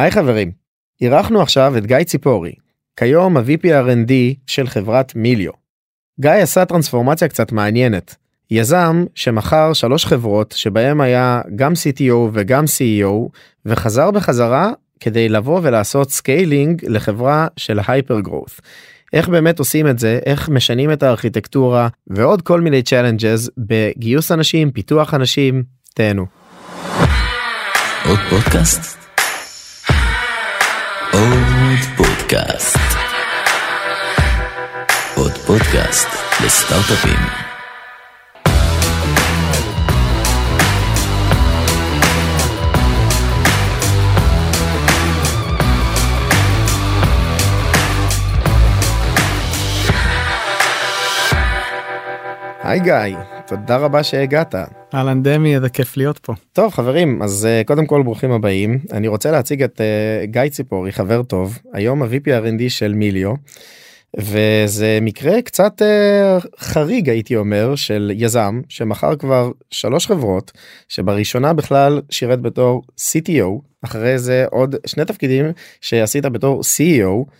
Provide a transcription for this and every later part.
היי חברים, אירחנו עכשיו את גיא ציפורי, כיום ה-VP R&D של חברת Melio. גיא עשה טרנספורמציה קצת מעניינת. יזם שמכר שלוש חברות שבהם היה גם CTO וגם CEO וחזר בחזרה כדי לבוא ולעשות scaling לחברה של hyper growth. איך באמת עושים את זה איך משנים את הארכיטקטורה ועוד כל מיני challenges בגיוס אנשים פיתוח אנשים תהנו. עוד פודקאסט? פודקאסט. עוד פודקאסט לסטארט-אפים. היי גיא, תודה רבה שהגעת. אהלן דמי, איזה כיף להיות פה. טוב חברים, אז uh, קודם כל ברוכים הבאים. אני רוצה להציג את uh, גיא ציפורי, חבר טוב, היום ה-VP R&D של מיליו. וזה מקרה קצת uh, חריג הייתי אומר של יזם שמכר כבר שלוש חברות שבראשונה בכלל שירת בתור CTO אחרי זה עוד שני תפקידים שעשית בתור CEO.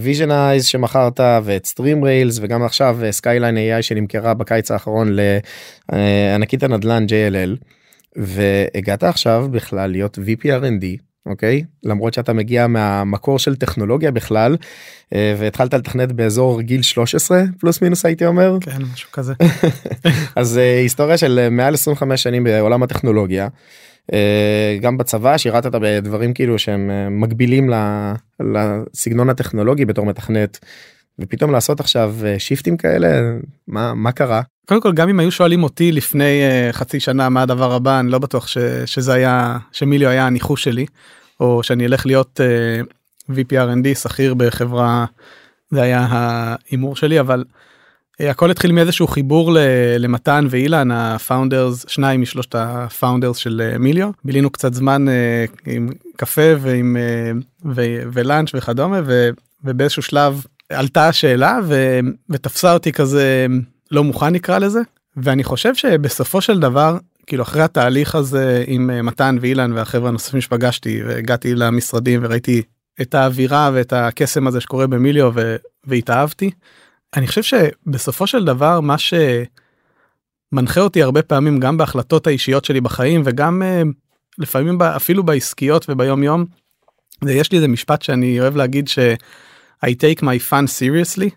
ויז'נייז אה, שמכרת ואת StreamRail וגם עכשיו Skyline אה, AI שנמכרה בקיץ האחרון לענקית הנדל"ן JLL והגעת עכשיו בכלל להיות VP R&D אוקיי? למרות שאתה מגיע מהמקור של טכנולוגיה בכלל אה, והתחלת לתכנת באזור גיל 13 פלוס מינוס הייתי אומר. כן משהו כזה. אז אה, היסטוריה של מעל 25 שנים בעולם הטכנולוגיה. אה, גם בצבא שירתת בדברים כאילו שהם מקבילים לסגנון הטכנולוגי בתור מתכנת. ופתאום לעשות עכשיו shift־ים כאלה מה מה קרה קודם כל גם אם היו שואלים אותי לפני uh, חצי שנה מה הדבר הבא אני לא בטוח ש, שזה היה שמיליו היה הניחוש שלי או שאני אלך להיות uh, VP R&D שכיר בחברה זה היה ההימור שלי אבל uh, הכל התחיל מאיזשהו חיבור למתן ואילן ה founders שניים משלושת ה founders של uh, מיליו. בילינו קצת זמן uh, עם קפה ועם uh, ו- ולאנץ' וכדומה ו- ובאיזשהו שלב עלתה השאלה ו- ותפסה אותי כזה לא מוכן נקרא לזה ואני חושב שבסופו של דבר כאילו אחרי התהליך הזה עם אה, מתן ואילן והחברה הנוספים שפגשתי והגעתי למשרדים וראיתי את האווירה ואת הקסם הזה שקורה במיליו ו... והתאהבתי. אני חושב שבסופו של דבר מה שמנחה אותי הרבה פעמים גם בהחלטות האישיות שלי בחיים וגם uh, לפעמים אפילו בעסקיות וביום יום. יש לי איזה משפט שאני אוהב להגיד ש I take my fun seriously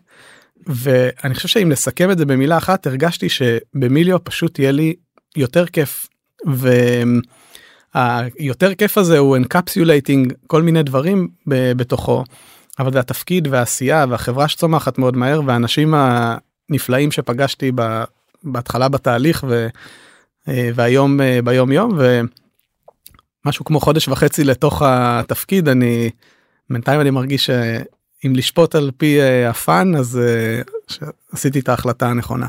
ואני חושב שאם נסכם את זה במילה אחת הרגשתי שבמיליו פשוט יהיה לי יותר כיף. והיותר כיף הזה הוא encapsulating כל מיני דברים בתוכו אבל זה התפקיד והעשייה והחברה שצומחת מאוד מהר והאנשים הנפלאים שפגשתי בהתחלה בתהליך ו, והיום ביום יום ומשהו כמו חודש וחצי לתוך התפקיד אני בינתיים אני מרגיש אם לשפוט על פי uh, הפאן אז uh, עשיתי את ההחלטה הנכונה.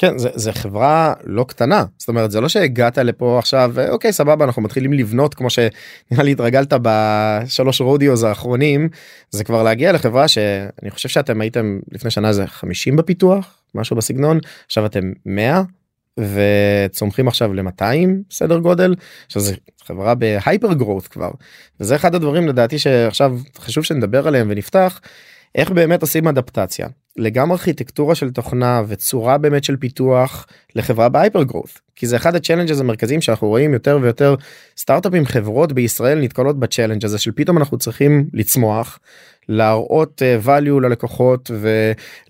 כן זה, זה חברה לא קטנה זאת אומרת זה לא שהגעת לפה עכשיו אוקיי סבבה אנחנו מתחילים לבנות כמו שנראה לי התרגלת בשלוש רודיוס האחרונים זה כבר להגיע לחברה שאני חושב שאתם הייתם לפני שנה זה 50 בפיתוח משהו בסגנון עכשיו אתם 100 וצומחים עכשיו ל-200 סדר גודל שזה חברה ב hyper growth כבר. וזה אחד הדברים לדעתי שעכשיו חשוב שנדבר עליהם ונפתח איך באמת עושים אדפטציה לגם ארכיטקטורה של תוכנה וצורה באמת של פיתוח לחברה ב hyper growth כי זה אחד ה challenges המרכזיים שאנחנו רואים יותר ויותר סטארט-אפים חברות בישראל נתקלות ב challenge הזה של פתאום אנחנו צריכים לצמוח להראות uh, value ללקוחות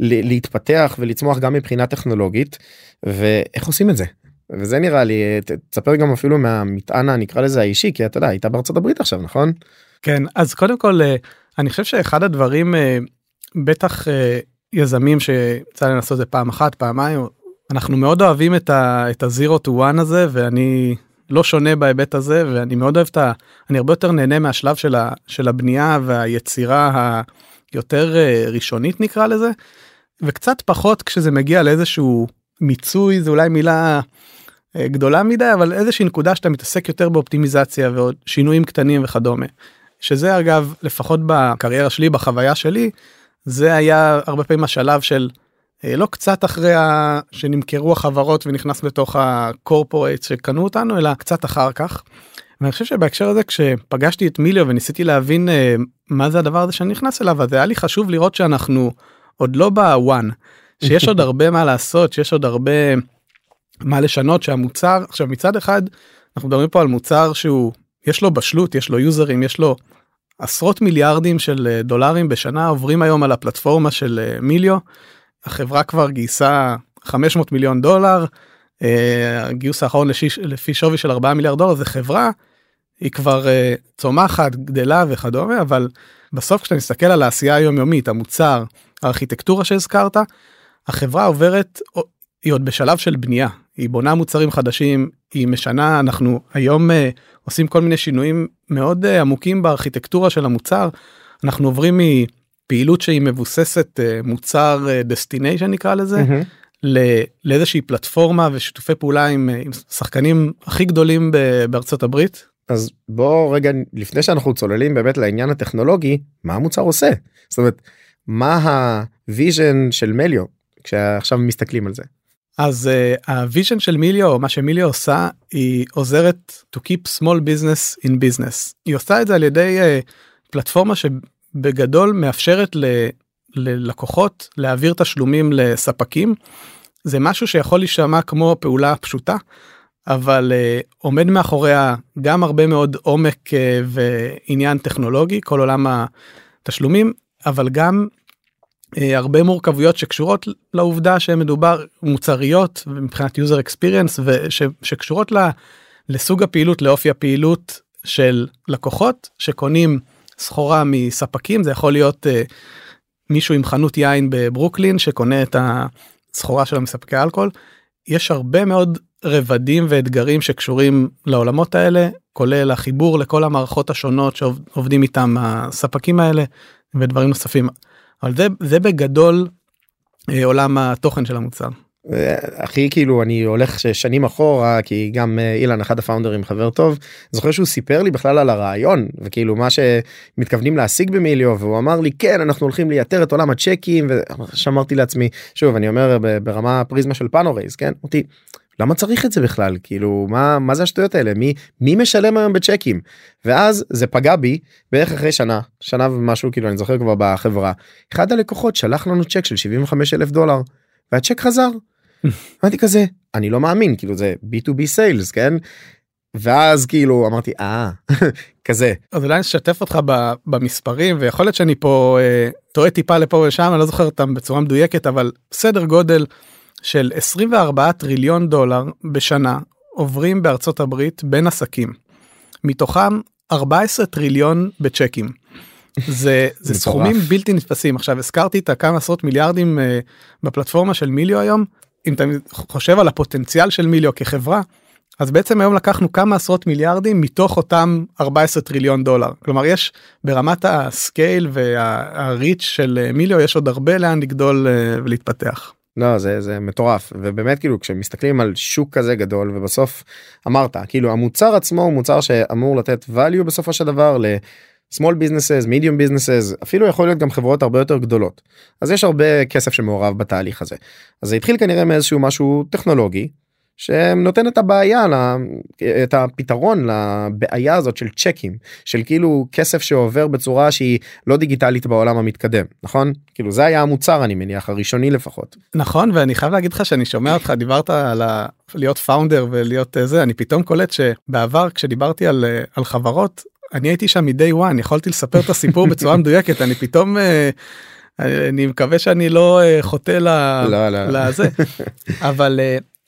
ולהתפתח ולצמוח גם מבחינה טכנולוגית ואיך עושים את זה. וזה נראה לי תספר גם אפילו מהמטען הנקרא לזה האישי כי אתה יודע היית בארצות הברית עכשיו נכון? כן אז קודם כל אה, אני חושב שאחד הדברים אה, בטח יזמים שיצא לי לעשות את זה פעם אחת פעמיים אנחנו מאוד אוהבים את ה-zero to one הזה ואני לא שונה בהיבט הזה ואני מאוד אוהב את ה... אני הרבה יותר נהנה מהשלב של, ה, של הבנייה והיצירה היותר אה, ראשונית נקרא לזה וקצת פחות כשזה מגיע לאיזשהו מיצוי זה אולי מילה אה, גדולה מדי אבל איזושהי נקודה שאתה מתעסק יותר באופטימיזציה ועוד שינויים קטנים וכדומה. שזה אגב לפחות בקריירה שלי בחוויה שלי זה היה הרבה פעמים השלב של אה, לא קצת אחרי שנמכרו החברות ונכנס לתוך הקורפורט שקנו אותנו אלא קצת אחר כך. ואני חושב שבהקשר הזה כשפגשתי את מיליו וניסיתי להבין אה, מה זה הדבר הזה שאני נכנס אליו אז היה לי חשוב לראות שאנחנו עוד לא בוואן שיש עוד הרבה מה לעשות שיש עוד הרבה מה לשנות שהמוצר עכשיו מצד אחד אנחנו מדברים פה על מוצר שהוא יש לו בשלות יש לו יוזרים יש לו עשרות מיליארדים של אה, דולרים בשנה עוברים היום על הפלטפורמה של אה, מיליו. החברה כבר גייסה 500 מיליון דולר. אה, הגיוס האחרון לפי שווי של 4 מיליארד דולר זה חברה. היא כבר צומחת גדלה וכדומה אבל בסוף כשאתה מסתכל על העשייה היומיומית המוצר הארכיטקטורה שהזכרת החברה עוברת היא עוד בשלב של בנייה היא בונה מוצרים חדשים היא משנה אנחנו היום עושים כל מיני שינויים מאוד uh, עמוקים בארכיטקטורה של המוצר. אנחנו עוברים מפעילות שהיא מבוססת uh, מוצר destination uh, נקרא לזה mm-hmm. לאיזושהי פלטפורמה ושיתופי פעולה עם, uh, עם שחקנים הכי גדולים בארצות הברית. אז בוא רגע לפני שאנחנו צוללים באמת לעניין הטכנולוגי מה המוצר עושה זאת אומרת מה הוויז'ן של מיליו כשעכשיו מסתכלים על זה. אז uh, ה vision של מיליו מה שמיליו עושה היא עוזרת to keep small business in business היא עושה את זה על ידי uh, פלטפורמה שבגדול מאפשרת ל, ללקוחות להעביר תשלומים לספקים. זה משהו שיכול להישמע כמו פעולה פשוטה אבל uh, עומד מאחוריה גם הרבה מאוד עומק uh, ועניין טכנולוגי כל עולם התשלומים אבל גם הרבה מורכבויות שקשורות לעובדה שמדובר מוצריות מבחינת user experience ושקשורות לסוג הפעילות לאופי הפעילות של לקוחות שקונים סחורה מספקים זה יכול להיות uh, מישהו עם חנות יין בברוקלין שקונה את הסחורה של המספקי אלכוהול. יש הרבה מאוד רבדים ואתגרים שקשורים לעולמות האלה כולל החיבור לכל המערכות השונות שעובדים איתם הספקים האלה ודברים נוספים. אבל זה זה בגדול אה, עולם התוכן של המוצר. הכי כאילו אני הולך שנים אחורה כי גם אה, אילן אחד הפאונדרים חבר טוב זוכר שהוא סיפר לי בכלל על הרעיון וכאילו מה שמתכוונים להשיג במיליו והוא אמר לי כן אנחנו הולכים לייתר את עולם הצ'קים ושמרתי לעצמי שוב אני אומר ברמה פריזמה של פאנורייז כן אותי למה צריך את זה בכלל? כאילו מה מה זה השטויות האלה? מי מי משלם היום בצ'קים? ואז זה פגע בי בערך אחרי שנה שנה ומשהו כאילו אני זוכר כבר בחברה. אחד הלקוחות שלח לנו צ'ק של 75 אלף דולר והצ'ק חזר. אמרתי כזה אני לא מאמין כאילו זה b2b סיילס כן. ואז כאילו אמרתי אה כזה. אז אולי נשתף אותך במספרים ויכול להיות שאני פה אה, טועה טיפה לפה ושם אני לא זוכר אותם בצורה מדויקת אבל סדר גודל של 24 טריליון דולר בשנה עוברים בארצות הברית בין עסקים. מתוכם 14 טריליון בצ'קים. זה, זה סכומים בלתי נתפסים. עכשיו הזכרתי את הכמה עשרות מיליארדים uh, בפלטפורמה של מיליו היום. אם אתה חושב על הפוטנציאל של מיליו כחברה, אז בעצם היום לקחנו כמה עשרות מיליארדים מתוך אותם 14 טריליון דולר. כלומר יש ברמת הסקייל והריץ' של אה, מיליו יש עוד הרבה לאן לגדול uh, ולהתפתח. לא זה זה מטורף. ובאמת כאילו כשמסתכלים על שוק כזה גדול ובסוף אמרת כאילו המוצר עצמו הוא מוצר שאמור לתת value בסופו של דבר ל... small businesses medium businesses אפילו יכול להיות גם חברות הרבה יותר גדולות. אז יש הרבה כסף שמעורב בתהליך הזה. אז זה התחיל כנראה מאיזשהו משהו טכנולוגי שנותן את הבעיה את הפתרון לבעיה הזאת של צ'קים של כאילו כסף שעובר בצורה שהיא לא דיגיטלית בעולם המתקדם נכון כאילו זה היה המוצר אני מניח הראשוני לפחות נכון ואני חייב להגיד לך שאני שומע אותך דיברת על ה... להיות פאונדר ולהיות אה, זה אני פתאום קולט שבעבר כשדיברתי על אה, על חברות אני הייתי שם מ-day one יכולתי לספר את הסיפור בצורה מדויקת אני פתאום. אה, אני מקווה שאני לא חוטא לא, לא. לזה אבל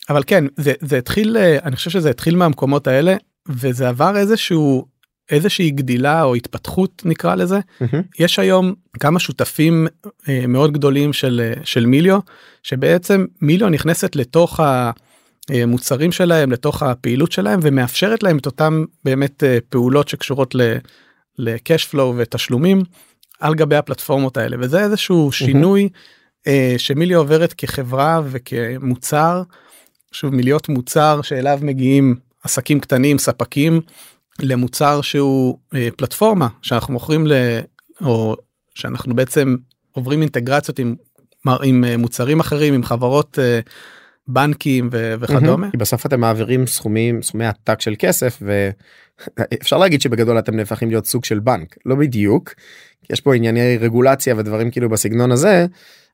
אבל כן זה זה התחיל אה, אני חושב שזה התחיל מהמקומות האלה וזה עבר איזשהו איזושהי גדילה או התפתחות נקרא לזה mm-hmm. יש היום כמה שותפים אה, מאוד גדולים של אה, של מיליו שבעצם מיליו נכנסת לתוך המוצרים שלהם לתוך הפעילות שלהם ומאפשרת להם את אותם באמת פעולות שקשורות לקאש פלואו ותשלומים על גבי הפלטפורמות האלה וזה איזשהו שינוי mm-hmm. שמיליו עוברת כחברה וכמוצר שוב מלהיות מוצר שאליו מגיעים עסקים קטנים ספקים למוצר שהוא אה, פלטפורמה שאנחנו מוכרים ל... או שאנחנו בעצם עוברים אינטגרציות עם, עם אה, מוצרים אחרים עם חברות אה, בנקים ו- וכדומה. כי בסוף אתם מעבירים סכומים סכומי עתק של כסף ואפשר להגיד שבגדול אתם נהפכים להיות סוג של בנק לא בדיוק. יש פה ענייני רגולציה ודברים כאילו בסגנון הזה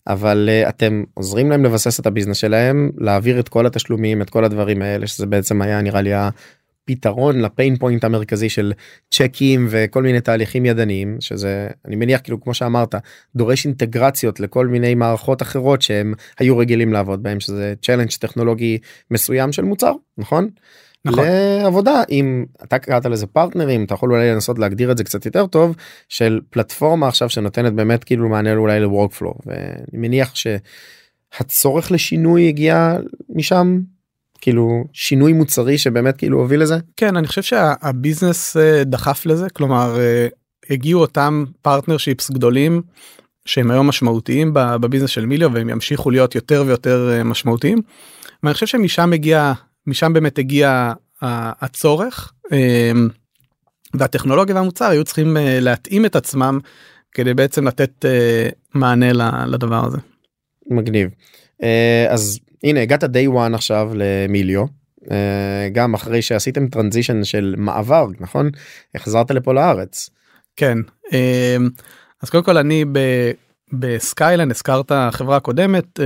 אבל uh, אתם עוזרים להם לבסס את ה business שלהם להעביר את כל התשלומים את כל הדברים האלה שזה בעצם היה נראה לי הפתרון ל pain point המרכזי של צ'קים וכל מיני תהליכים ידניים שזה אני מניח כאילו כמו שאמרת דורש אינטגרציות לכל מיני מערכות אחרות שהם היו רגילים לעבוד בהם שזה challenge טכנולוגי מסוים של מוצר נכון. נכון. לעבודה אם אתה קראת לזה partner־ים אתה יכול אולי לנסות להגדיר את זה קצת יותר טוב של פלטפורמה עכשיו שנותנת באמת כאילו מענה אולי ל workflow ואני מניח שהצורך לשינוי הגיע משם כאילו שינוי מוצרי שבאמת כאילו הוביל לזה כן אני חושב שה business אה, דחף לזה כלומר אה, הגיעו אותם partnerships גדולים שהם היום משמעותיים ב business של מיליו והם ימשיכו להיות יותר ויותר אה, משמעותיים. ואני חושב שמשם הגיע משם באמת הגיע הצורך והטכנולוגיה והמוצר היו צריכים להתאים את עצמם כדי בעצם לתת מענה לדבר הזה. מגניב אז הנה הגעת day one עכשיו למיליו אה, גם אחרי שעשיתם טרנזישן של מעבר נכון החזרת לפה לארץ. כן אה, אז קודם כל אני בסקיילן הזכרת חברה קודמת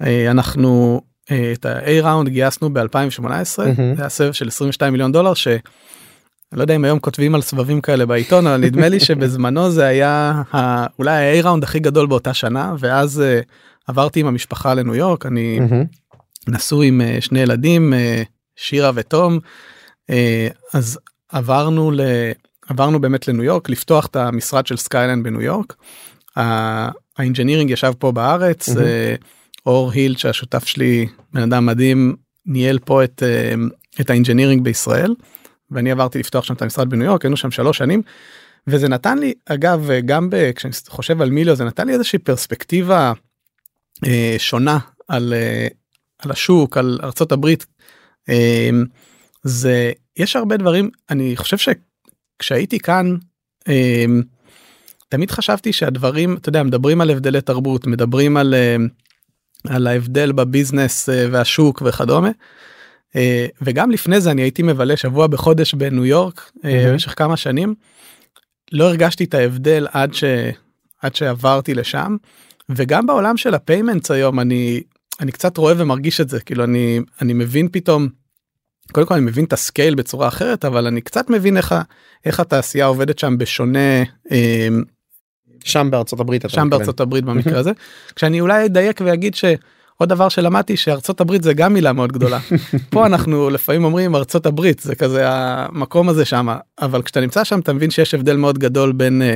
אה, אנחנו את ה-A round גייסנו ב-2018 mm-hmm. זה היה סבב של 22 מיליון דולר ש... אני לא יודע אם היום כותבים על סבבים כאלה בעיתון אבל נדמה לי שבזמנו זה היה אולי ה-A round הכי גדול באותה שנה ואז עברתי עם המשפחה לניו יורק אני. נשוי עם אה, שני ילדים אה, שירה ותום אה, אז עברנו ל... עברנו באמת לניו יורק לפתוח את המשרד של סקיילנד בניו יורק. ה engineering ישב פה בארץ mm-hmm. אור הילד שהשותף שלי בן אדם מדהים ניהל פה את את ה engineering בישראל ואני עברתי לפתוח שם את המשרד בניו יורק היינו שם שלוש שנים. וזה נתן לי אגב גם כשאני חושב על מיליו זה נתן לי איזושהי פרספקטיבה אה, שונה על, אה, על השוק, על ארצות הברית. אה, זה, יש הרבה דברים, אני חושב שכשהייתי כאן, אה, תמיד חשבתי שהדברים, אתה יודע, מדברים על הבדלי תרבות, מדברים על, אה, על ההבדל ב business אה, והשוק וכדומה. Uh, וגם לפני זה אני הייתי מבלה שבוע בחודש בניו יורק mm-hmm. במשך כמה שנים. לא הרגשתי את ההבדל עד ש... עד שעברתי לשם וגם בעולם של ה payments היום אני אני קצת רואה ומרגיש את זה כאילו אני אני מבין פתאום. קודם כל אני מבין את ה scale בצורה אחרת אבל אני קצת מבין איך, איך התעשייה עובדת שם בשונה. אה, שם בארצות הברית שם בארצות הברית במקרה הזה. כשאני אולי אדייק ואגיד שעוד דבר שלמדתי שארצות הברית זה גם מילה מאוד גדולה. פה אנחנו לפעמים אומרים ארצות הברית זה כזה המקום הזה שם אבל כשאתה נמצא שם אתה מבין שיש הבדל מאוד גדול בין אה,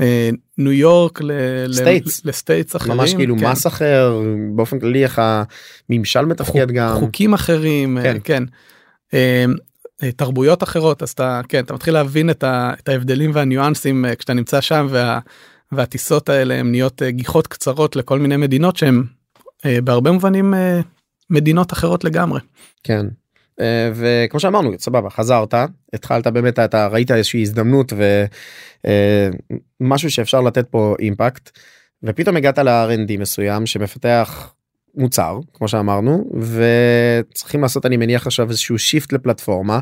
אה, ניו יורק ל states ל states אחרים ממש כאילו כן. מס אחר באופן כללי איך הממשל מתפקד גם. חוקים אחרים כן, כן. אה, תרבויות אחרות אז אתה כן אתה מתחיל להבין את, ה, את ההבדלים והניואנסים כשאתה נמצא שם וה, והטיסות האלה הן נהיות גיחות קצרות לכל מיני מדינות שהן בהרבה מובנים מדינות אחרות לגמרי. כן אה, וכמו שאמרנו סבבה חזרת התחלת באמת אתה ראית איזושהי הזדמנות ומשהו אה, שאפשר לתת פה אימפקט ופתאום הגעת ל-R&D מסוים שמפתח מוצר כמו שאמרנו וצריכים לעשות אני מניח עכשיו איזשהו shift לפלטפורמה.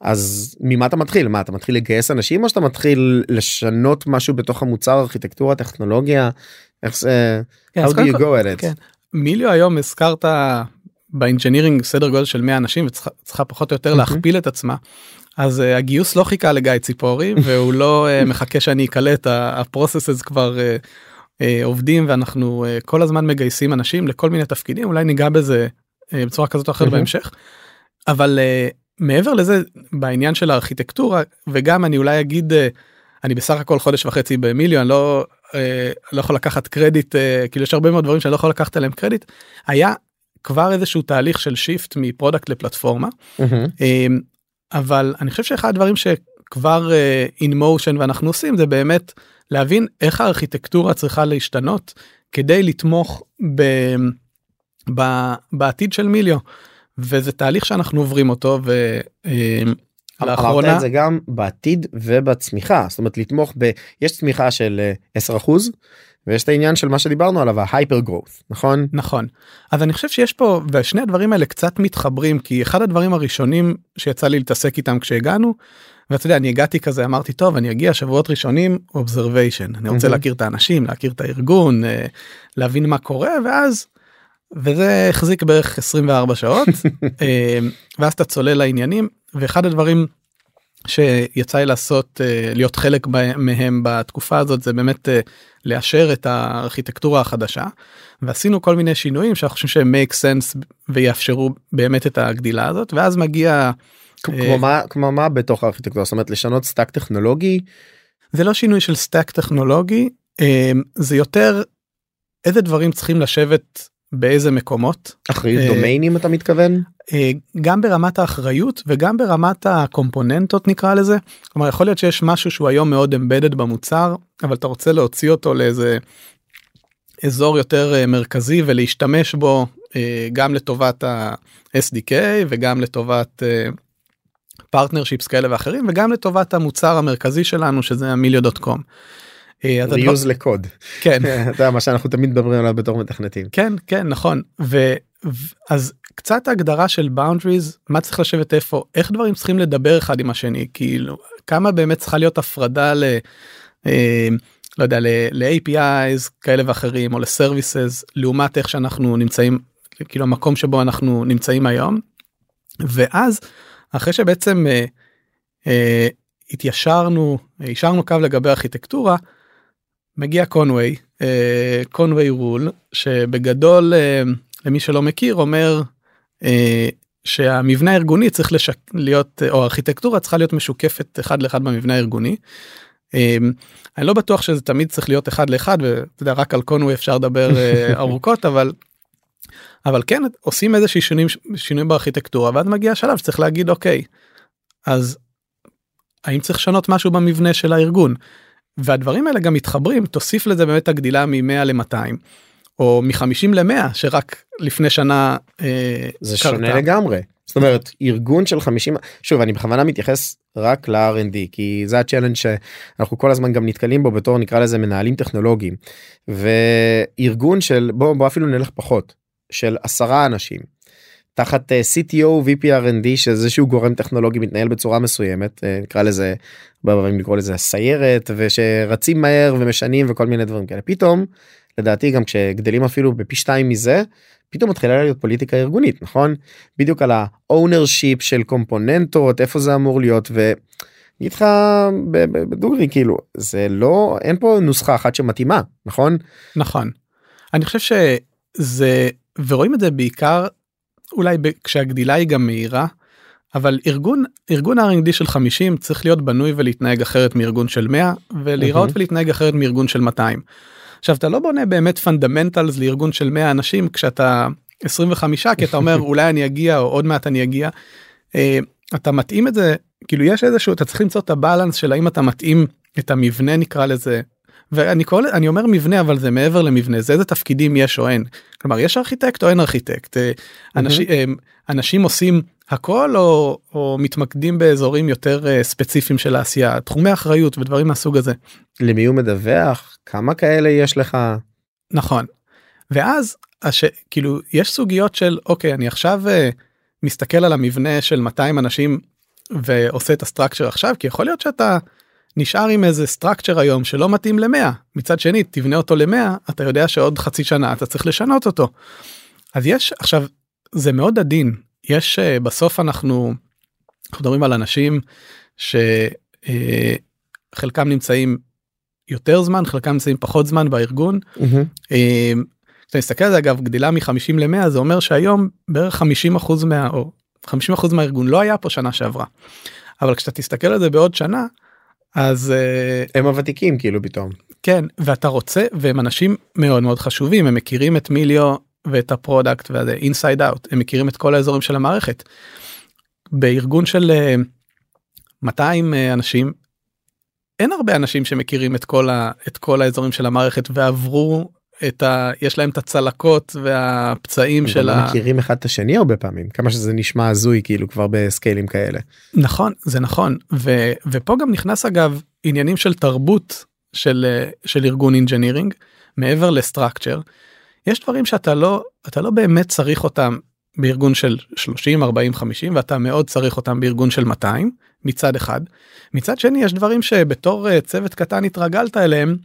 אז ממה אתה מתחיל מה אתה מתחיל לגייס אנשים או שאתה מתחיל לשנות משהו בתוך המוצר ארכיטקטורה טכנולוגיה איך זה כן, how do you go at it. כן. Melio היום הזכרת ב engineering סדר גודל של 100 אנשים וצריכה פחות או יותר להכפיל את עצמה. אז uh, הגיוס לא חיכה לגיא ציפורי והוא לא uh, מחכה שאני אקלט הפרוססס כבר uh, uh, עובדים ואנחנו uh, כל הזמן מגייסים אנשים לכל מיני תפקידים אולי ניגע בזה uh, בצורה כזאת או אחרת בהמשך. אבל מעבר לזה בעניין של הארכיטקטורה וגם אני אולי אגיד אני בסך הכל חודש וחצי במיליון לא לא יכול לקחת קרדיט כאילו יש הרבה מאוד דברים שאני לא יכול לקחת עליהם קרדיט היה כבר איזשהו תהליך של shift מ product לפלטפורמה. אבל אני חושב שאחד הדברים שכבר in motion ואנחנו עושים זה באמת להבין איך הארכיטקטורה צריכה להשתנות כדי לתמוך ב, ב, בעתיד של Melio. וזה תהליך שאנחנו עוברים אותו אמרת לאחרונה את זה גם בעתיד ובצמיחה זאת אומרת לתמוך ב... יש צמיחה של אה, 10% ויש את העניין של מה שדיברנו עליו ההייפר גרוth נכון נכון אז אני חושב שיש פה ושני הדברים האלה קצת מתחברים כי אחד הדברים הראשונים שיצא לי להתעסק איתם כשהגענו. ואתה יודע אני הגעתי כזה אמרתי טוב אני אגיע שבועות ראשונים observation אני רוצה מהמם. להכיר את האנשים להכיר את הארגון אה, להבין מה קורה ואז. וזה החזיק בערך 24 שעות אה, ואז אתה צולל לעניינים ואחד הדברים שיצא לי לעשות אה, להיות חלק מהם בתקופה הזאת זה באמת אה, לאשר את הארכיטקטורה החדשה. ועשינו כל מיני שינויים שאנחנו חושבים שהם make sense ויאפשרו באמת את הגדילה הזאת ואז מגיע כמו מה כמו מה בתוך הארכיטקטורה? זאת אומרת לשנות stack טכנולוגי? זה לא שינוי של stack טכנולוגי אה, זה יותר איזה דברים צריכים לשבת באיזה מקומות אחריות אה, דומיינים אתה מתכוון אה, גם ברמת האחריות וגם ברמת הקומפוננטות נקרא לזה. כלומר יכול להיות שיש משהו שהוא היום מאוד embedded במוצר אבל אתה רוצה להוציא אותו לאיזה אזור יותר אה, מרכזי ולהשתמש בו גם לטובת ה-SDK וגם לטובת partnerships כאלה ואחרים וגם לטובת המוצר המרכזי שלנו שזה ה Melio dot com. אה, reuse לקוד. כן. יודע מה שאנחנו תמיד מדברים עליו בתור מתכנתים. כן כן נכון. ו, ו אז קצת הגדרה של boundaries מה צריך לשבת איפה? איך דברים צריכים לדבר אחד עם השני? כאילו כמה באמת צריכה להיות הפרדה ל... אה, לא יודע ל-APIs כאלה ואחרים או ל-services לעומת איך שאנחנו נמצאים כאילו המקום שבו אנחנו נמצאים היום. ואז אחרי שבעצם אה, אה, התיישרנו השארנו קו לגבי ארכיטקטורה מגיע קונווי קונווי רול שבגדול אה, למי שלא מכיר אומר אה, שהמבנה הארגוני צריך לשק... להיות או הארכיטקטורה צריכה להיות משוקפת אחד לאחד במבנה הארגוני. אה, אני לא בטוח שזה תמיד צריך להיות אחד לאחד ואתה יודע רק על קונווי אפשר לדבר אה, ארוכות אבל. אבל כן עושים איזה שינויים שינויים בארכיטקטורה ואז מגיע השלב שצריך להגיד אוקיי אז האם צריך לשנות משהו במבנה של הארגון. והדברים האלה גם מתחברים תוסיף לזה באמת הגדילה מ-100 ל-200 או מ-50 ל-100 שרק לפני שנה אה, זה קרתה. שונה לגמרי. זאת אומרת ארגון של 50 שוב אני בכוונה מתייחס רק ל-R&D כי זה ה challenge שאנחנו כל הזמן גם נתקלים בו בתור נקרא לזה מנהלים טכנולוגיים. וארגון של בוא בוא אפילו נלך פחות של עשרה אנשים תחת אה, CTO VP R&D שזה איזשהו גורם טכנולוגי מתנהל בצורה מסוימת אה, נקרא לזה פעמים לקרוא לזה הסיירת ושרצים מהר ומשנים וכל מיני דברים כאלה. פתאום לדעתי גם כשגדלים אפילו בפי שתיים מזה פתאום מתחילה להיות פוליטיקה ארגונית נכון? בדיוק על ה-ownership של קומפוננטות איפה זה אמור להיות ו... אני איתך ב- ב- בדוגרי כאילו זה לא אין פה נוסחה אחת שמתאימה נכון? נכון. אני חושב שזה ורואים את זה בעיקר אולי כשהגדילה היא גם מהירה אבל ארגון ארגון R&D של 50 צריך להיות בנוי ולהתנהג אחרת מארגון של 100 ולהיראות מהמם. ולהתנהג אחרת מארגון של 200. עכשיו אתה לא בונה באמת fundamentals לארגון של 100 אנשים כשאתה 25 כי אתה אומר אולי אני אגיע או עוד מעט אני אגיע. אה, אתה מתאים את זה כאילו יש איזשהו אתה צריך למצוא את ה balance של האם אתה מתאים את המבנה נקרא לזה. ואני קורא אני אומר מבנה אבל זה מעבר למבנה זה איזה תפקידים יש או אין. כלומר יש ארכיטקט או אין ארכיטקט? אה, אנשים אה, אנשים עושים הכל או, או מתמקדים באזורים יותר אה, ספציפיים של העשייה? תחומי אחריות ודברים מהסוג הזה. למי הוא מדווח? כמה כאלה יש לך? נכון. ואז הש... כאילו יש סוגיות של אוקיי אני עכשיו uh, מסתכל על המבנה של 200 אנשים ועושה את הסטרקצ'ר עכשיו כי יכול להיות שאתה נשאר עם איזה סטרקצ'ר היום שלא מתאים ל-100 מצד שני תבנה אותו ל-100 אתה יודע שעוד חצי שנה אתה צריך לשנות אותו. אז יש עכשיו זה מאוד עדין יש uh, בסוף אנחנו אנחנו מדברים על אנשים שחלקם נמצאים יותר זמן חלקם נמצאים פחות זמן בארגון. אה, כשאתה מסתכל על זה אגב גדילה מ-50 ל-100 זה אומר שהיום בערך 50 אחוז מה... או 50 אחוז מהארגון לא היה פה שנה שעברה. אבל כשאתה תסתכל על זה בעוד שנה אז אה, הם הוותיקים כאילו פתאום כן ואתה רוצה והם אנשים מאוד מאוד חשובים הם מכירים את Melio ואת ה product וזה inside out הם מכירים את כל האזורים של המערכת. בארגון של אה, 200 אה, אנשים אין הרבה אנשים שמכירים את כל, ה, את כל האזורים של המערכת ועברו את ה... יש להם את הצלקות והפצעים הם של לא ה... מכירים אחד את השני הרבה פעמים כמה שזה נשמע הזוי כאילו כבר בסקיילים כאלה. נכון זה נכון ו... ופה גם נכנס אגב עניינים של תרבות של אה, של ארגון engineering מעבר ל structure. יש דברים שאתה לא אתה לא באמת צריך אותם בארגון של 30 40 50 ואתה מאוד צריך אותם בארגון של 200 מצד אחד מצד שני יש דברים שבתור אה, צוות קטן התרגלת אליהם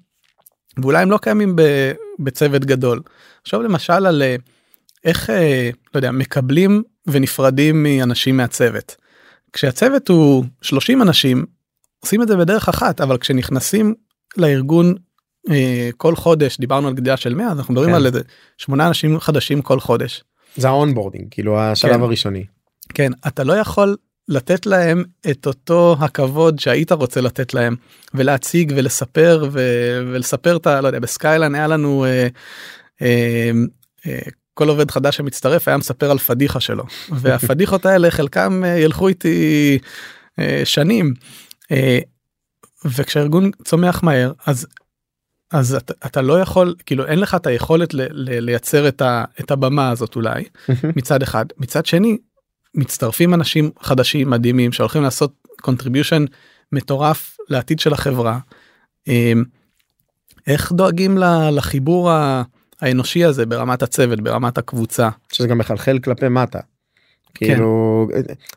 ואולי הם לא קיימים ב- בצוות גדול. עכשיו למשל על אה, איך אה, לא יודע מקבלים ונפרדים מאנשים מהצוות. כשהצוות הוא 30 אנשים עושים את זה בדרך אחת אבל כשנכנסים לארגון אה, כל חודש דיברנו על גדילה של 100 אז אנחנו מדברים כן. על איזה שמונה אנשים חדשים כל חודש. זה ה onboarding כאילו השלב כן. הראשוני. כן אתה לא יכול לתת להם את אותו הכבוד שהיית רוצה לתת להם ולהציג ולספר ו- ולספר את ה... לא יודע ב Skyline היה לנו אה, אה, אה, כל עובד חדש שמצטרף היה מספר על פדיחה שלו והפדיחות האלה חלקם אה, ילכו איתי אה, שנים אה, וכשהארגון צומח מהר אז. אז אתה, אתה לא יכול כאילו אין לך את היכולת ל, ל, לייצר את, ה, את הבמה הזאת אולי מצד אחד מצד שני מצטרפים אנשים חדשים מדהימים שהולכים לעשות contribution מטורף לעתיד של החברה. אמ, איך דואגים לחיבור האנושי הזה ברמת הצוות ברמת הקבוצה שזה גם מחלחל כלפי מטה. כן. כאילו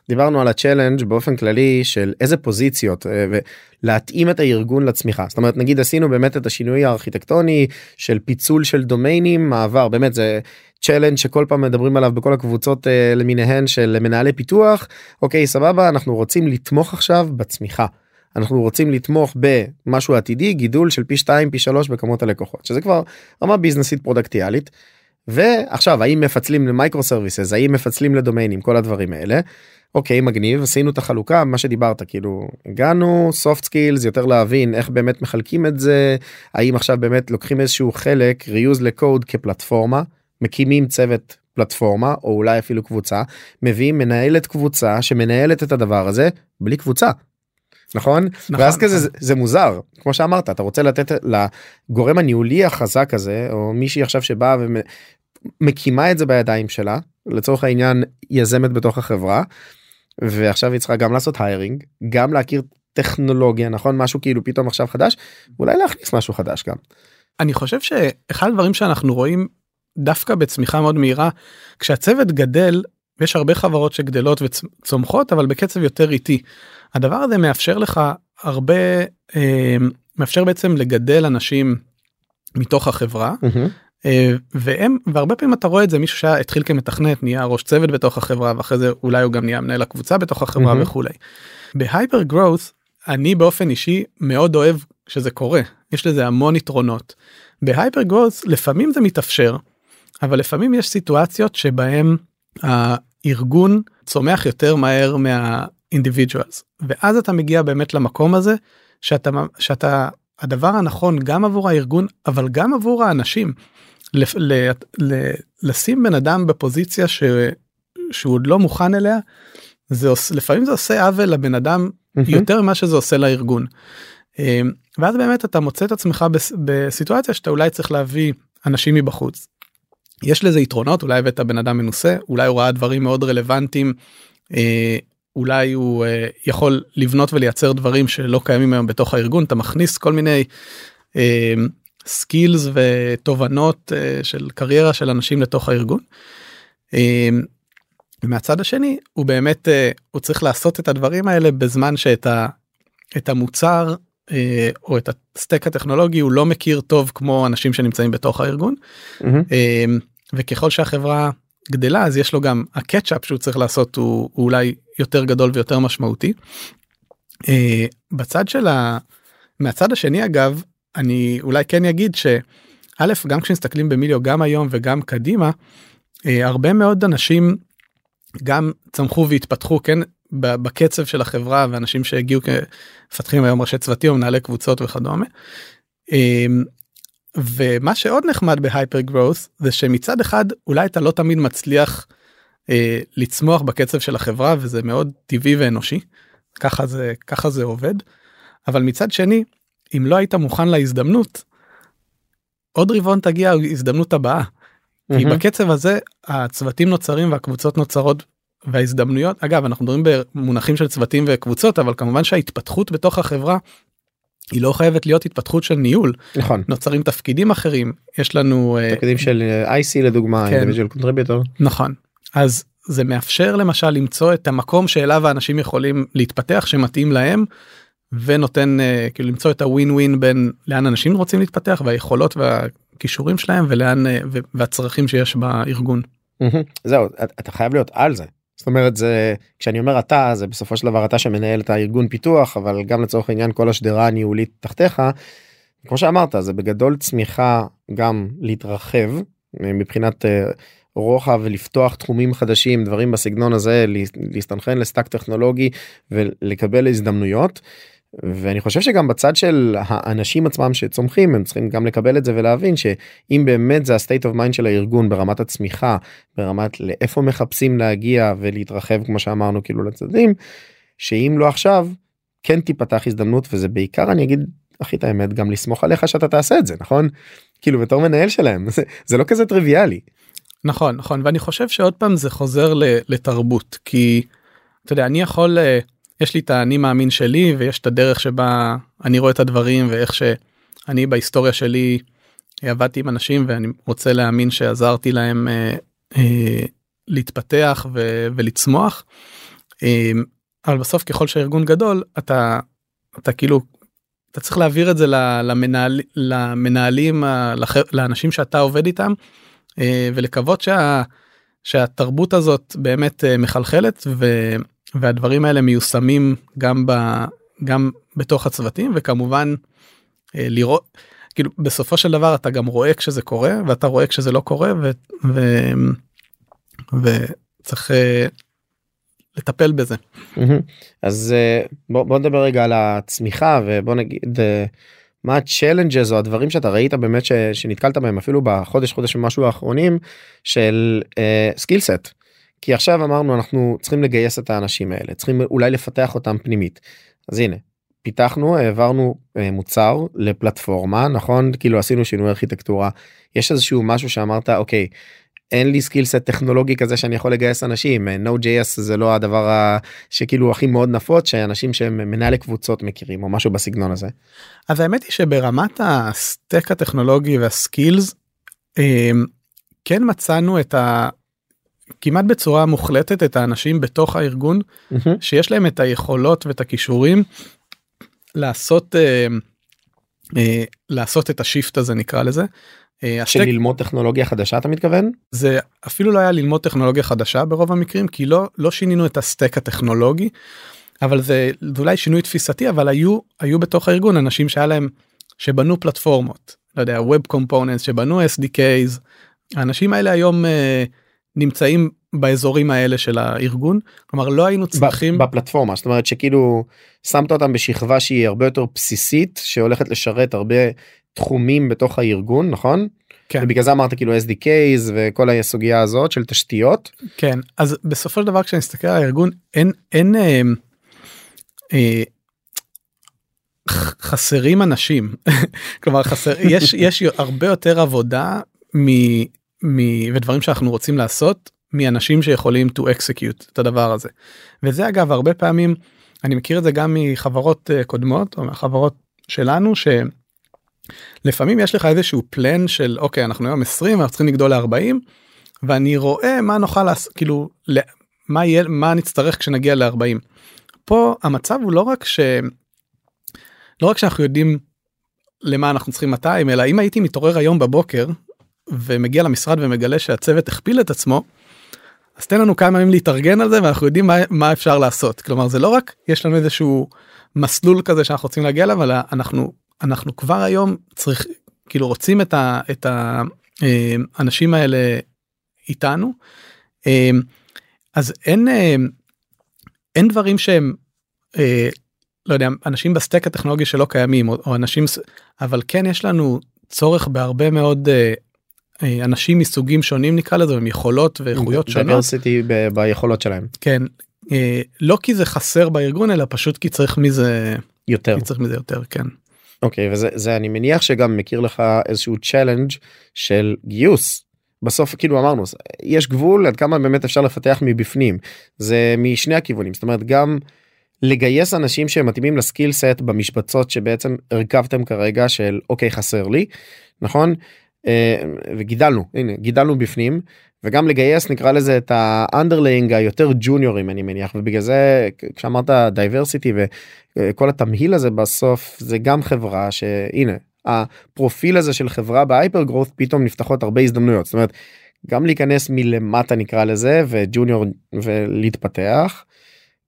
דיברנו על ה challenge באופן כללי של איזה פוזיציות אה, ולהתאים את הארגון לצמיחה זאת אומרת נגיד עשינו באמת את השינוי הארכיטקטוני של פיצול של דומיינים מעבר באמת זה challenge שכל פעם מדברים עליו בכל הקבוצות אה, למיניהן של מנהלי פיתוח אוקיי סבבה אנחנו רוצים לתמוך עכשיו בצמיחה. אנחנו רוצים לתמוך במשהו עתידי גידול של פי 2 פי 3 בכמות הלקוחות שזה כבר רמה ביזנסית פרודקטיאלית. ועכשיו האם מפצלים ל microservices האם מפצלים לדומיינים כל הדברים האלה. אוקיי מגניב עשינו את החלוקה מה שדיברת כאילו הגענו soft skills יותר להבין איך באמת מחלקים את זה האם עכשיו באמת לוקחים איזשהו חלק reuse לקוד כפלטפורמה מקימים צוות פלטפורמה או אולי אפילו קבוצה מביאים מנהלת קבוצה שמנהלת את הדבר הזה בלי קבוצה. נכון? נכון, ואז כזה נכון. זה, זה מוזר כמו שאמרת אתה רוצה לתת לגורם הניהולי החזק הזה או מישהי עכשיו שבאה ומקימה את זה בידיים שלה לצורך העניין יזמת בתוך החברה ועכשיו היא צריכה גם לעשות היירינג גם להכיר טכנולוגיה נכון משהו כאילו פתאום עכשיו חדש אולי להכניס משהו חדש גם. אני חושב שאחד הדברים שאנחנו רואים דווקא בצמיחה מאוד מהירה כשהצוות גדל יש הרבה חברות שגדלות וצומחות אבל בקצב יותר איטי. הדבר הזה מאפשר לך הרבה אה, מאפשר בעצם לגדל אנשים מתוך החברה אה, והם והרבה פעמים אתה רואה את זה מישהו שהתחיל כמתכנת נהיה ראש צוות בתוך החברה ואחרי זה אולי הוא גם נהיה מנהל הקבוצה בתוך החברה מהמם. וכולי. בהייפר גרוס אני באופן אישי מאוד אוהב שזה קורה יש לזה המון יתרונות. בהייפר גרוס לפעמים זה מתאפשר אבל לפעמים יש סיטואציות שבהם הארגון צומח יותר מהר מהאינדיבידואלס ואז אתה מגיע באמת למקום הזה שאתה שאתה הדבר הנכון גם עבור הארגון אבל גם עבור האנשים. לפ, ל, ל, לשים בן אדם בפוזיציה ש, שהוא עוד לא מוכן אליה זה עוש, לפעמים זה עושה עוול לבן אדם יותר ממה שזה עושה לארגון. אה, ואז באמת אתה מוצא את עצמך בס- בסיטואציה שאתה אולי צריך להביא אנשים מבחוץ. יש לזה יתרונות אולי הבאת בן אדם מנוסה אולי הוא ראה דברים מאוד רלוונטיים. אה, אולי הוא אה, יכול לבנות ולייצר דברים שלא קיימים היום בתוך הארגון אתה מכניס כל מיני אה, skills ותובנות אה, של קריירה של אנשים לתוך הארגון. אה, ומהצד השני הוא באמת אה, הוא צריך לעשות את הדברים האלה בזמן שאת ה, את המוצר או את ה stack הטכנולוגי הוא לא מכיר טוב כמו אנשים שנמצאים בתוך הארגון אה, וככל שהחברה גדלה אז יש לו גם הקצ'אפ שהוא צריך לעשות הוא, הוא אולי יותר גדול ויותר משמעותי. בצד של ה... מהצד השני אגב אני אולי כן אגיד שא' גם כשמסתכלים במיליו גם היום וגם קדימה אה, הרבה מאוד אנשים גם צמחו והתפתחו כן בקצב של החברה ואנשים שהגיעו כמפתחים היום ראשי צוותים מנהלי קבוצות וכדומה. אה, ומה שעוד נחמד בהייפר גרוס זה שמצד אחד אולי אתה לא תמיד מצליח אה, לצמוח בקצב של החברה וזה מאוד טבעי ואנושי ככה זה ככה זה עובד אבל מצד שני אם לא היית מוכן להזדמנות עוד רבעון תגיע הזדמנות הבאה. כי מהמם. בקצב הזה הצוותים נוצרים והקבוצות נוצרות וההזדמנויות אגב אנחנו מדברים במונחים של צוותים וקבוצות אבל כמובן שההתפתחות בתוך החברה היא לא חייבת להיות התפתחות של ניהול נכון. נוצרים תפקידים אחרים יש לנו אה, תפקידים של אה, IC לדוגמה, כן. נכון אז זה מאפשר למשל למצוא את המקום שאליו האנשים יכולים להתפתח שמתאים להם ונותן אה, כאילו למצוא את הווין ווין בין לאן אנשים רוצים להתפתח והיכולות והכישורים שלהם ולאן אה, והצרכים שיש בארגון. זהו, אתה- חייב להיות על זה. זאת אומרת זה כשאני אומר אתה זה בסופו של דבר אתה שמנהל את הארגון פיתוח אבל גם לצורך העניין כל השדרה הניהולית תחתיך. כמו שאמרת זה בגדול צמיחה גם להתרחב אה, מבחינת רוחב ולפתוח תחומים חדשים דברים בסגנון הזה לה- להסתנכרן לסטאק טכנולוגי ולקבל הזדמנויות. ואני חושב שגם בצד של האנשים עצמם שצומחים הם צריכים גם לקבל את זה ולהבין שאם באמת זה ה-state of mind של הארגון ברמת הצמיחה ברמת לאיפה מחפשים להגיע ולהתרחב כמו שאמרנו כאילו לצדדים שאם לא עכשיו כן תיפתח הזדמנות וזה בעיקר אני אגיד הכי את האמת גם לסמוך עליך שאתה תעשה את זה נכון כאילו בתור מנהל שלהם זה, זה לא כזה טריוויאלי. נכון נכון ואני חושב שעוד פעם זה חוזר לתרבות כי אתה יודע אני יכול אה, יש לי את האני מאמין שלי ויש את הדרך שבה אני רואה את הדברים ואיך שאני בהיסטוריה שלי עבדתי עם אנשים ואני רוצה להאמין שעזרתי להם אה, אה, להתפתח ו- ולצמוח. אה, אבל בסוף ככל שהארגון גדול אתה אתה כאילו אתה צריך להעביר את זה למנהל, למנהלים לאנשים שאתה עובד איתם אה, ולקוות שה, שהתרבות הזאת באמת אה, מחלחלת ו, והדברים האלה מיושמים גם ב, גם בתוך הצוותים וכמובן אה, לראות כאילו בסופו של דבר אתה גם רואה כשזה קורה ואתה רואה כשזה לא קורה ו, ו, וצריך אה, לטפל בזה. אז אה, בוא, בוא נדבר רגע על הצמיחה ובוא נגיד מה ה-challenges או הדברים שאתה ראית באמת ש, שנתקלת בהם אפילו בחודש חודש ומשהו האחרונים של skill set. כי עכשיו אמרנו אנחנו צריכים לגייס את האנשים האלה צריכים אולי לפתח אותם פנימית. אז הנה פיתחנו העברנו אה, מוצר לפלטפורמה נכון כאילו עשינו שינוי ארכיטקטורה יש איזשהו משהו שאמרת אוקיי אין לי skill set טכנולוגי כזה שאני יכול לגייס אנשים אה, Node.js זה לא הדבר שכאילו הכי מאוד נפוץ שאנשים שהם מנהלי קבוצות מכירים או משהו בסגנון הזה. אז האמת היא שברמת ה stack הטכנולוגי וה skills אה, כן מצאנו את ה... כמעט בצורה מוחלטת את האנשים בתוך הארגון שיש להם את היכולות ואת הכישורים לעשות אה, אה, לעשות את השיפט הזה נקרא לזה. אה, של השטק ללמוד טכנולוגיה חדשה אתה מתכוון? זה אפילו לא היה ללמוד טכנולוגיה חדשה ברוב המקרים כי לא לא שינינו את הסטק הטכנולוגי. אבל זה, זה אולי שינוי תפיסתי אבל היו היו בתוך הארגון אנשים שהיה להם שבנו פלטפורמות לא יודע Web Components שבנו SDKs האנשים האלה היום אה, נמצאים באזורים האלה של הארגון כלומר לא היינו צריכים בפלטפורמה זאת אומרת שכאילו שמת אותם בשכבה שהיא הרבה יותר בסיסית שהולכת לשרת הרבה תחומים בתוך הארגון נכון? כן. ובגלל זה אמרת כאילו SDKs וכל הסוגיה הזאת של תשתיות. כן אז בסופו של דבר כשאני מסתכל על הארגון אין אין אה, אה, חסרים אנשים כלומר חסר יש יש הרבה יותר עבודה מ, ודברים שאנחנו רוצים לעשות מאנשים שיכולים to execute את הדבר הזה וזה אגב הרבה פעמים אני מכיר את זה גם מחברות אה, קודמות או מהחברות שלנו שלפעמים יש לך איזשהו פלן של אוקיי אנחנו היום 20 אנחנו צריכים לגדול ל-40 ואני רואה מה נוכל לעשות כאילו מה יהיה מה נצטרך כשנגיע ל-40. פה המצב הוא לא רק ש... לא רק שאנחנו יודעים למה אנחנו צריכים 200 אלא אם הייתי מתעורר היום בבוקר ומגיע למשרד ומגלה שהצוות הכפיל את עצמו. אז תן לנו כמה ימים להתארגן על זה ואנחנו יודעים מה, מה אפשר לעשות כלומר זה לא רק יש לנו איזשהו מסלול כזה שאנחנו רוצים להגיע אליו אלא אנחנו אנחנו כבר היום צריך כאילו רוצים את את האנשים האלה איתנו. אה, אז אין אה, אין דברים שהם אה, לא יודע אנשים ב stack הטכנולוגי שלא קיימים או, או אנשים אבל כן יש לנו צורך בהרבה מאוד אה, אה, אנשים מסוגים שונים נקרא לזה עם יכולות ואיכויות שונות ב- ביכולות שלהם כן אה, לא כי זה חסר בארגון אלא פשוט כי צריך מזה יותר. כי צריך מזה יותר כן. אוקיי וזה זה אני מניח שגם מייצר לך איזשהו challenge של גיוס. בסוף כאילו אמרנו יש גבול עד כמה באמת אפשר לפתח מבפנים זה משני הכיוונים זאת אומרת גם לגייס אנשים שהם מתאימים ל skill set במשבצות שבעצם הרכבתם כרגע של אוקיי חסר לי נכון אה, וגידלנו הנה גידלנו בפנים וגם לגייס נקרא לזה את ה underling היותר ג'וניורים אני מניח ובגלל זה כשאמרת diversity וכל התמהיל הזה בסוף זה גם חברה שהנה הפרופיל הזה של חברה ב hyper growth פתאום נפתחות הרבה הזדמנויות זאת אומרת גם להיכנס מלמטה נקרא לזה ו junior ולהתפתח.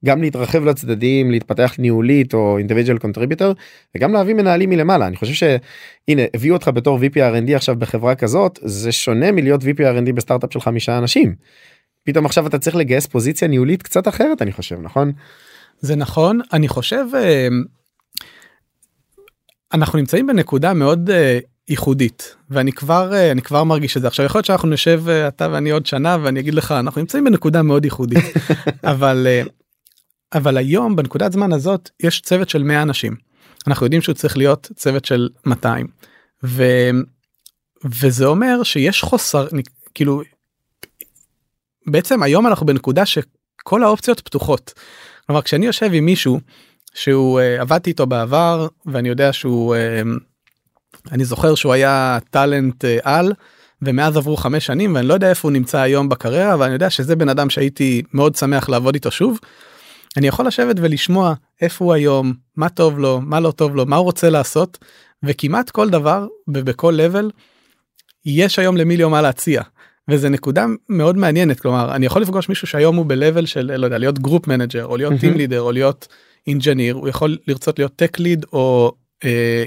גם להתרחב לצדדים להתפתח ניהולית או individual contributor וגם להביא מנהלים מלמעלה אני חושב שהנה הביאו אותך בתור VP R&D עכשיו בחברה כזאת זה שונה מלהיות VP R&D בסטארט-אפ של חמישה אנשים. פתאום עכשיו אתה צריך לגייס פוזיציה ניהולית קצת אחרת אני חושב נכון? זה נכון אני חושב אה, אנחנו נמצאים בנקודה מאוד אה, ייחודית ואני כבר אה, אני כבר מרגיש את זה עכשיו יכול להיות שאנחנו נשב אתה ואני עוד שנה ואני אגיד לך אנחנו נמצאים בנקודה מאוד ייחודית אבל אבל היום בנקודת זמן הזאת יש צוות של 100 אנשים. אנחנו יודעים שהוא צריך להיות צוות של 200 ו... וזה אומר שיש חוסר כאילו בעצם היום אנחנו בנקודה שכל האופציות פתוחות. כלומר כשאני יושב עם מישהו שהוא אה, עבדתי איתו בעבר ואני יודע שהוא אה, אני זוכר שהוא היה talent אה, על ומאז עברו חמש שנים ואני לא יודע איפה הוא נמצא היום בקריירה אבל אני יודע שזה בן אדם שהייתי מאוד שמח לעבוד איתו שוב. אני יכול לשבת ולשמוע איפה הוא היום, מה טוב לו, מה לא טוב לו, מה הוא רוצה לעשות, וכמעט כל דבר ובכל level יש היום ל Melio מה להציע. וזה נקודה מאוד מעניינת כלומר אני יכול לפגוש מישהו שהיום הוא ב level של לא יודע להיות group manager או להיות team leader או להיות engineer הוא יכול לרצות להיות tech lead או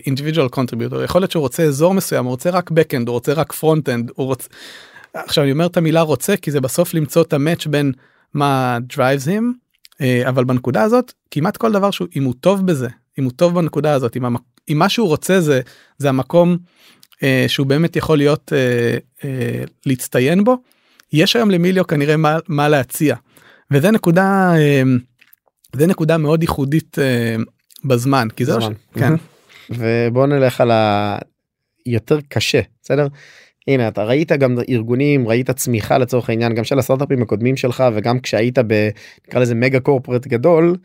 individual אה, contributor יכול להיות שהוא רוצה אזור מסוים הוא רוצה רק backend הוא רוצה רק front end הוא רוצה עכשיו אני אומר את המילה רוצה כי זה בסוף למצוא את ה match בין מה drives him אבל בנקודה הזאת כמעט כל דבר שהוא אם הוא טוב בזה אם הוא טוב בנקודה הזאת אם, המק... אם מה שהוא רוצה זה זה המקום אה, שהוא באמת יכול להיות אה, אה, להצטיין בו יש היום ל Melio כנראה מה, מה להציע וזה נקודה אה, זה נקודה מאוד ייחודית אה, בזמן כי זה לא זמן. ש... כן. ובוא נלך על היותר קשה בסדר הנה אתה ראית גם ארגונים ראית צמיחה לצורך העניין גם של הסטארטאפים הקודמים שלך וגם כשהיית בנקרא לזה מגה קורפרט גדול.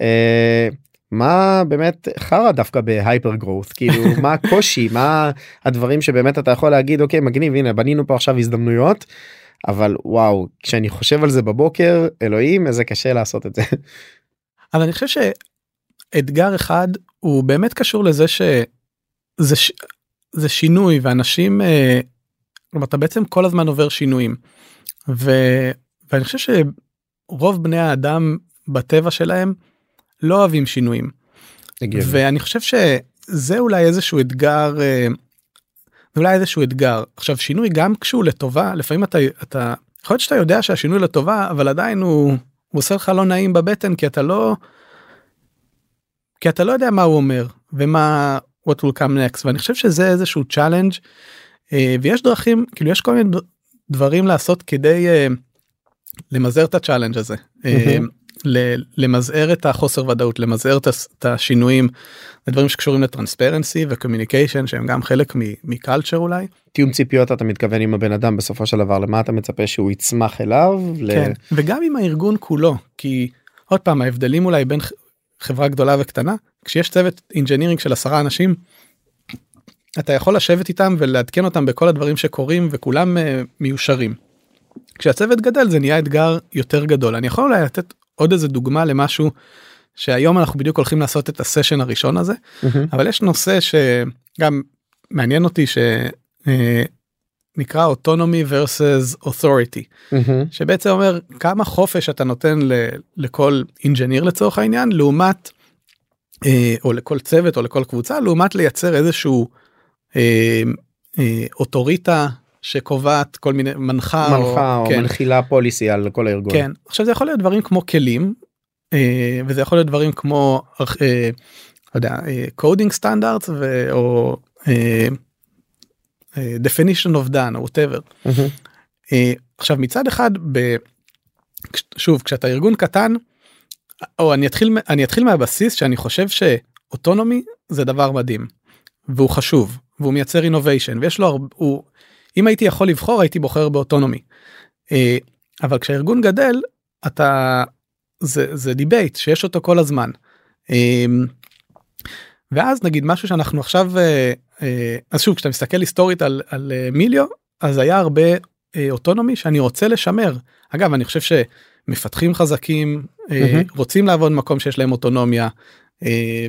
אה, מה באמת חרא דווקא בהייפר גרואות כאילו מה הקושי מה הדברים שבאמת אתה יכול להגיד אוקיי מגניב הנה בנינו פה עכשיו הזדמנויות אבל וואו כשאני חושב על זה בבוקר אלוהים איזה קשה לעשות את זה. אבל אני חושב שאתגר אחד הוא באמת קשור לזה שזה ש... זה שינוי ואנשים אה, כלומר אתה בעצם כל הזמן עובר שינויים. ו... ואני חושב שרוב בני האדם בטבע שלהם לא אוהבים שינויים. הגיוני. ואני חושב שזה אולי איזשהו אתגר אה, זה אולי איזשהו אתגר עכשיו שינוי גם כשהוא לטובה לפעמים אתה אתה יכול להיות שאתה יודע שהשינוי לטובה אבל עדיין הוא, הוא עושה לך לא נעים בבטן כי אתה לא כי אתה לא יודע מה הוא אומר ומה what will come next ואני חושב שזה איזשהו challenge אה, ויש דרכים כאילו יש כל מיני דברים לעשות כדי אה, למזער את ה challenge הזה. אה, למזער את החוסר ודאות למזער את השינויים הדברים שקשורים ל transparency ו communication שהם גם חלק מ culture אולי. תיאום ציפיות אתה מתכוון עם הבן אדם בסופו של דבר למה אתה מצפה שהוא יצמח אליו. כן. ל... וגם עם הארגון כולו כי עוד פעם ההבדלים אולי בין חברה גדולה וקטנה כשיש צוות engineering של עשרה אנשים אתה יכול לשבת איתם ולעדכן אותם בכל הדברים שקורים וכולם אה, מיושרים. כשהצוות גדל זה נהיה אתגר יותר גדול אני יכול אולי לתת עוד איזה דוגמה למשהו שהיום אנחנו בדיוק הולכים לעשות את הסשן הראשון הזה mm-hmm. אבל יש נושא שגם מעניין אותי שנקרא autonomy versus authority mm-hmm. שבעצם אומר כמה חופש אתה נותן ל, לכל engineer לצורך העניין לעומת אה, או לכל צוות או לכל קבוצה לעומת לייצר איזשהו אה, אה, אוטוריטה שקובעת כל מיני מנחה מנחה או, או כן. מנחילה policy על כל הארגון. כן עכשיו זה יכול להיות דברים כמו כלים אה, וזה יכול להיות דברים כמו אה, לא coding standard או אה, אה, definition of done או whatever. Mm-hmm. אה, עכשיו מצד אחד ב, שוב כשאתה ארגון קטן או אני אתחיל אני אתחיל מהבסיס שאני חושב ש autonomy זה דבר מדהים. והוא חשוב והוא מייצר innovation ויש לו הרבה הוא אם הייתי יכול לבחור הייתי בוחר ב autonomy. אה, אבל כשהארגון גדל אתה זה זה debate שיש אותו כל הזמן. אה, ואז נגיד משהו שאנחנו עכשיו אה, אז שוב כשאתה מסתכל היסטורית על, על Melio אז היה הרבה autonomy שאני רוצה לשמר אגב אני חושב שמפתחים חזקים Mhm. רוצים לעבוד במקום שיש להם אוטונומיה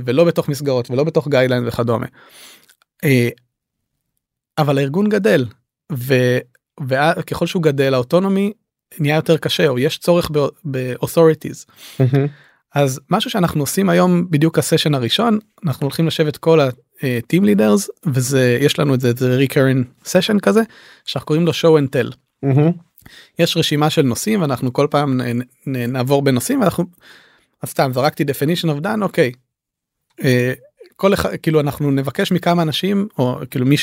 ולא בתוך מסגרות ולא בתוך guideline וכדומה. אה, אבל הארגון גדל ו- וככל שהוא גדל האוטונומי נהיה יותר קשה או יש צורך ב-authorities. אז משהו שאנחנו עושים היום בדיוק הסשן הראשון אנחנו הולכים לשבת כל ה-team leaders וזה יש לנו את זה זה recurring session כזה שאנחנו קוראים לו show and tell. יש רשימה של נושאים ואנחנו כל פעם נ, נ, נעבור בנושאים ואנחנו אז סתם זרקתי definition of done אוקיי. אה, כל אחד כאילו אנחנו נבקש מכמה אנשים או כאילו מי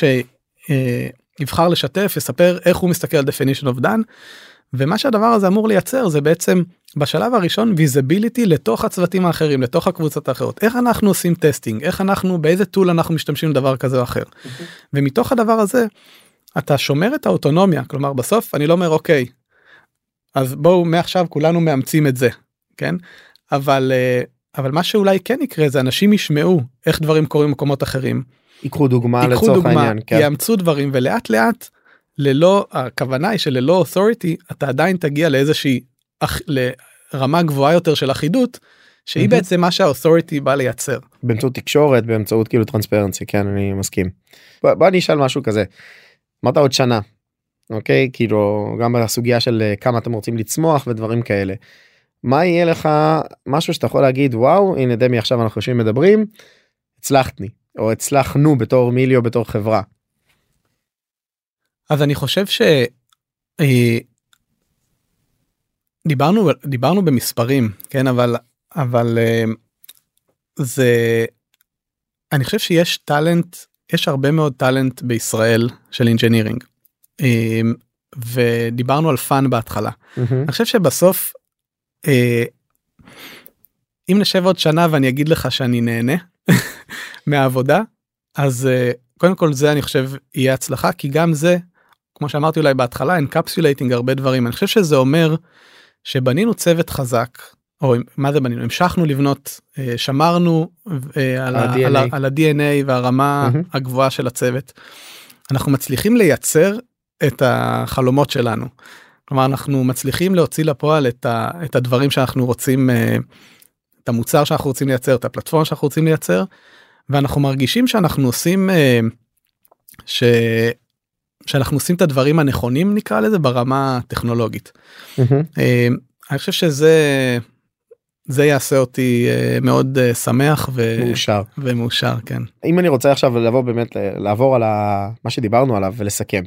שיבחר לשתף יספר איך הוא מסתכל על definition of done. ומה שהדבר הזה אמור לייצר זה בעצם בשלב הראשון visibility לתוך הצוותים האחרים לתוך הקבוצות האחרות איך אנחנו עושים testing איך אנחנו באיזה tool אנחנו משתמשים לדבר כזה או אחר. ומתוך הדבר הזה אתה שומר את האוטונומיה כלומר בסוף אני לא אומר אוקיי אז בואו מעכשיו כולנו מאמצים את זה כן אבל אה, אבל מה שאולי כן יקרה זה אנשים ישמעו איך דברים קורים במקומות אחרים ייקחו דוגמה ייקחו לצורך דוגמה העניין. כן. יאמצו דברים ולאט לאט ללא הכוונה היא שללא authority אתה עדיין תגיע לאיזושהי אח- לרמה גבוהה יותר של אחידות שהיא מהמם. בעצם מה שהאותוריטי בא לייצר. באמצעות תקשורת באמצעות כאילו טרנספרנסי כן אני מסכים. בוא, בוא אני אשאל משהו כזה. אמרת עוד שנה. אוקיי כאילו גם בסוגיה של אה, כמה אתם רוצים לצמוח ודברים כאלה. מה יהיה לך משהו שאתה יכול להגיד וואו הנה דמי עכשיו אנחנו יושבים מדברים הצלחתני או הצלחנו בתור מיליו בתור חברה. אז אני חושב ש... אה, דיברנו דיברנו במספרים כן אבל אבל אה, זה אני חושב שיש talent יש הרבה מאוד talent בישראל של engineering אה, ודיברנו על fun בהתחלה אני חושב שבסוף אם נשב עוד שנה ואני אגיד לך שאני נהנה מהעבודה אז אה, קודם כל זה אני חושב יהיה הצלחה כי גם זה כמו שאמרתי אולי בהתחלה encapsulating הרבה דברים אני חושב שזה אומר שבנינו צוות חזק או מה זה בנינו המשכנו לבנות אה, שמרנו אה, על, ה-DNA. על, ה- על ה-DNA והרמה. הגבוהה של הצוות. אנחנו מצליחים לייצר את החלומות שלנו. כלומר אנחנו מצליחים להוציא לפועל את, ה, את הדברים שאנחנו רוצים אה, את המוצר שאנחנו רוצים לייצר את הפלטפורמה שאנחנו רוצים לייצר ואנחנו מרגישים שאנחנו עושים אה, ש... שאנחנו עושים את הדברים הנכונים נקרא לזה ברמה הטכנולוגית. אה, אני חושב שזה זה יעשה אותי מאוד שמח ו... מאושר. ומאושר כן. אם אני רוצה עכשיו לבוא באמת לעבור על ה... מה שדיברנו עליו ולסכם.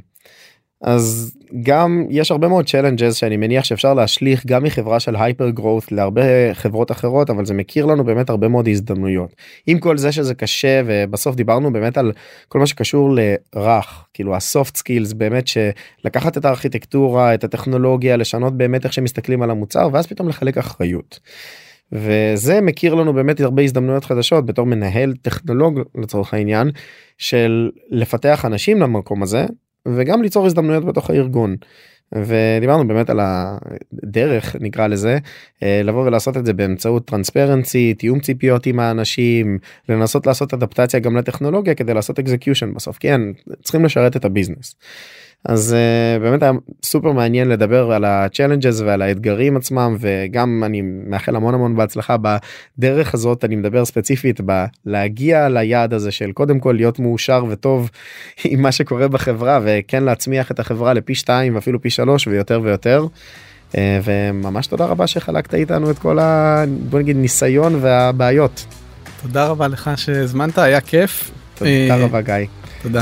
אז גם יש הרבה מאוד challenges שאני מניח שאפשר להשליך גם מחברה של hyper growth להרבה חברות אחרות אבל זה מייצר לנו באמת הרבה מאוד הזדמנויות. עם כל זה שזה קשה ובסוף דיברנו באמת על כל מה שקשור לרך כאילו ה soft skills באמת שלקחת את הארכיטקטורה את הטכנולוגיה לשנות באמת איך שמסתכלים על המוצר ואז פתאום לחלק אחריות. וזה מייצר לנו באמת הרבה הזדמנויות חדשות בתור מנהל טכנולוג לצורך העניין של לפתח אנשים למקום הזה וגם ליצור הזדמנויות בתוך הארגון. ודיברנו באמת על הדרך נקרא לזה אה, לבוא ולעשות את זה באמצעות transparency תיאום ציפיות עם האנשים לנסות לעשות אדפטציה גם לטכנולוגיה כדי לעשות execution בסוף כן צריכים לשרת את ה business. אז אה, באמת היה סופר מעניין לדבר על ה-challenges ועל האתגרים עצמם וגם אני מאחל המון המון בהצלחה בדרך הזאת אני מדבר ספציפית בלהגיע ליעד הזה של קודם כל להיות מאושר וטוב עם מה שקורה בחברה וכן להצמיח את החברה לפי שתיים ואפילו פי שלוש ויותר ויותר. Uh, וממש תודה רבה שחלקת איתנו את כל ה... בוא נגיד ניסיון והבעיות. תודה רבה לך שהזמנת היה כיף. תודה אה, רבה גיא. תודה.